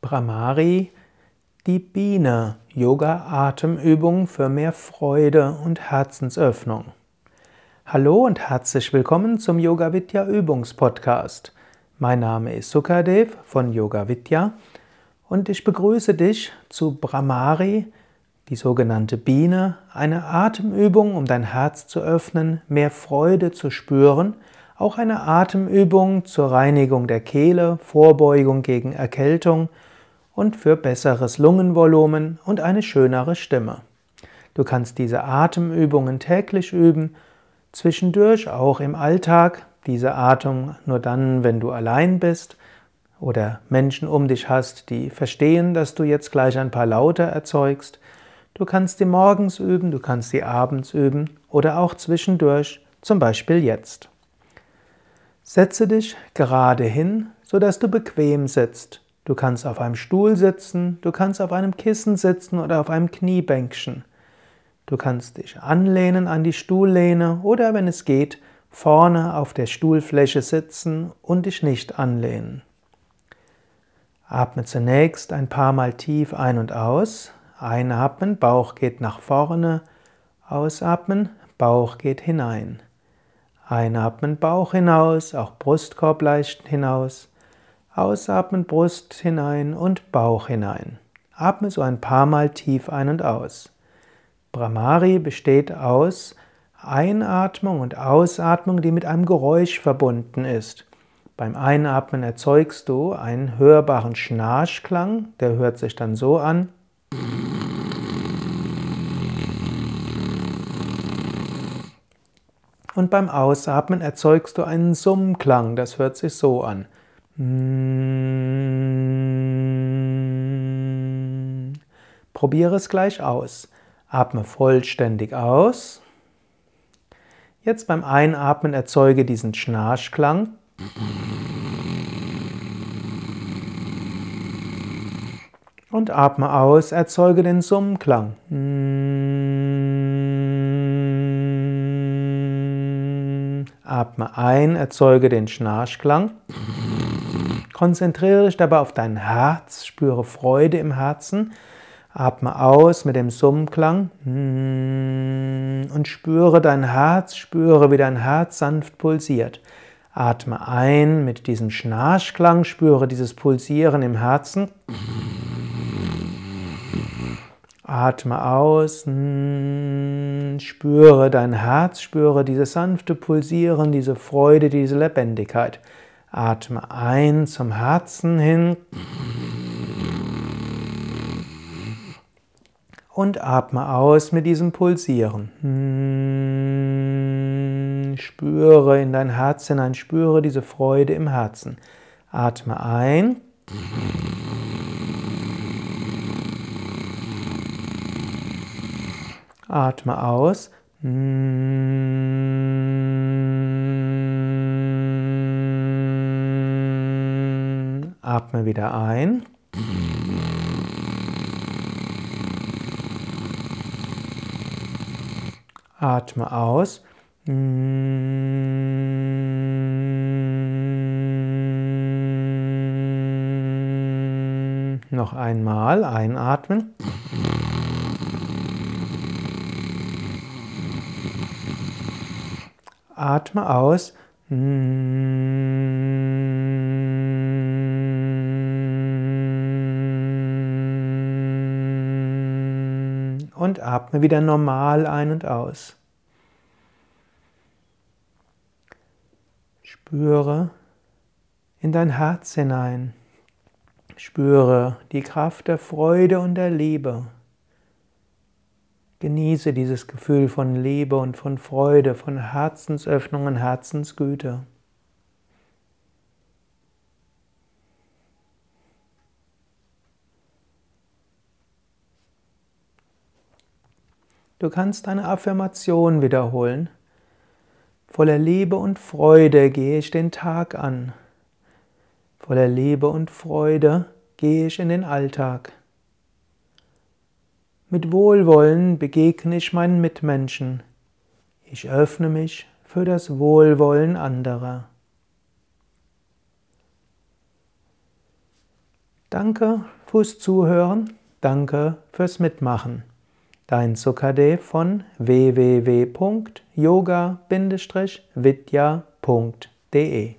Brahmari, die Biene, Yoga-Atemübung für mehr Freude und Herzensöffnung. Hallo und herzlich willkommen zum Yoga Vidya Übungspodcast. Mein Name ist Sukadev von Yoga Vidya und ich begrüße dich zu Brahmari, die sogenannte Biene, eine Atemübung, um dein Herz zu öffnen, mehr Freude zu spüren, auch eine Atemübung zur Reinigung der Kehle, Vorbeugung gegen Erkältung und für besseres Lungenvolumen und eine schönere Stimme. Du kannst diese Atemübungen täglich üben, zwischendurch auch im Alltag, diese Atem nur dann, wenn du allein bist oder Menschen um dich hast, die verstehen, dass du jetzt gleich ein paar Laute erzeugst. Du kannst sie morgens üben, du kannst sie abends üben oder auch zwischendurch, zum Beispiel jetzt. Setze dich gerade hin, sodass du bequem sitzt. Du kannst auf einem Stuhl sitzen, du kannst auf einem Kissen sitzen oder auf einem Kniebänkchen. Du kannst dich anlehnen an die Stuhllehne oder, wenn es geht, vorne auf der Stuhlfläche sitzen und dich nicht anlehnen. Atme zunächst ein paar Mal tief ein und aus. Einatmen, Bauch geht nach vorne. Ausatmen, Bauch geht hinein. Einatmen, Bauch hinaus, auch Brustkorb leicht hinaus. Ausatmen, Brust hinein und Bauch hinein. Atme so ein paar Mal tief ein und aus. Brahmari besteht aus Einatmung und Ausatmung, die mit einem Geräusch verbunden ist. Beim Einatmen erzeugst du einen hörbaren Schnarchklang, der hört sich dann so an. Und beim Ausatmen erzeugst du einen Summklang, das hört sich so an. Probiere es gleich aus. Atme vollständig aus. Jetzt beim Einatmen erzeuge diesen Schnarchklang. Und atme aus, erzeuge den Summklang. Atme ein, erzeuge den Schnarchklang. Konzentriere dich dabei auf dein Herz, spüre Freude im Herzen. Atme aus mit dem Summklang und spüre dein Herz, spüre, wie dein Herz sanft pulsiert. Atme ein mit diesem Schnarchklang, spüre dieses Pulsieren im Herzen. Atme aus, spüre dein Herz, spüre dieses sanfte Pulsieren, diese Freude, diese Lebendigkeit. Atme ein zum Herzen hin. Und atme aus mit diesem Pulsieren. Spüre in dein Herz hinein, spüre diese Freude im Herzen. Atme ein. Atme aus. Atme wieder ein. Atme aus. Noch einmal einatmen. Atme aus. und atme wieder normal ein und aus. Spüre in dein Herz hinein. Spüre die Kraft der Freude und der Liebe. Genieße dieses Gefühl von Liebe und von Freude, von Herzensöffnung und Herzensgüte. Du kannst eine Affirmation wiederholen. Voller Liebe und Freude gehe ich den Tag an. Voller Liebe und Freude gehe ich in den Alltag. Mit Wohlwollen begegne ich meinen Mitmenschen. Ich öffne mich für das Wohlwollen anderer. Danke fürs Zuhören, danke fürs Mitmachen. Dein Sukade von www.yoga-vidya.de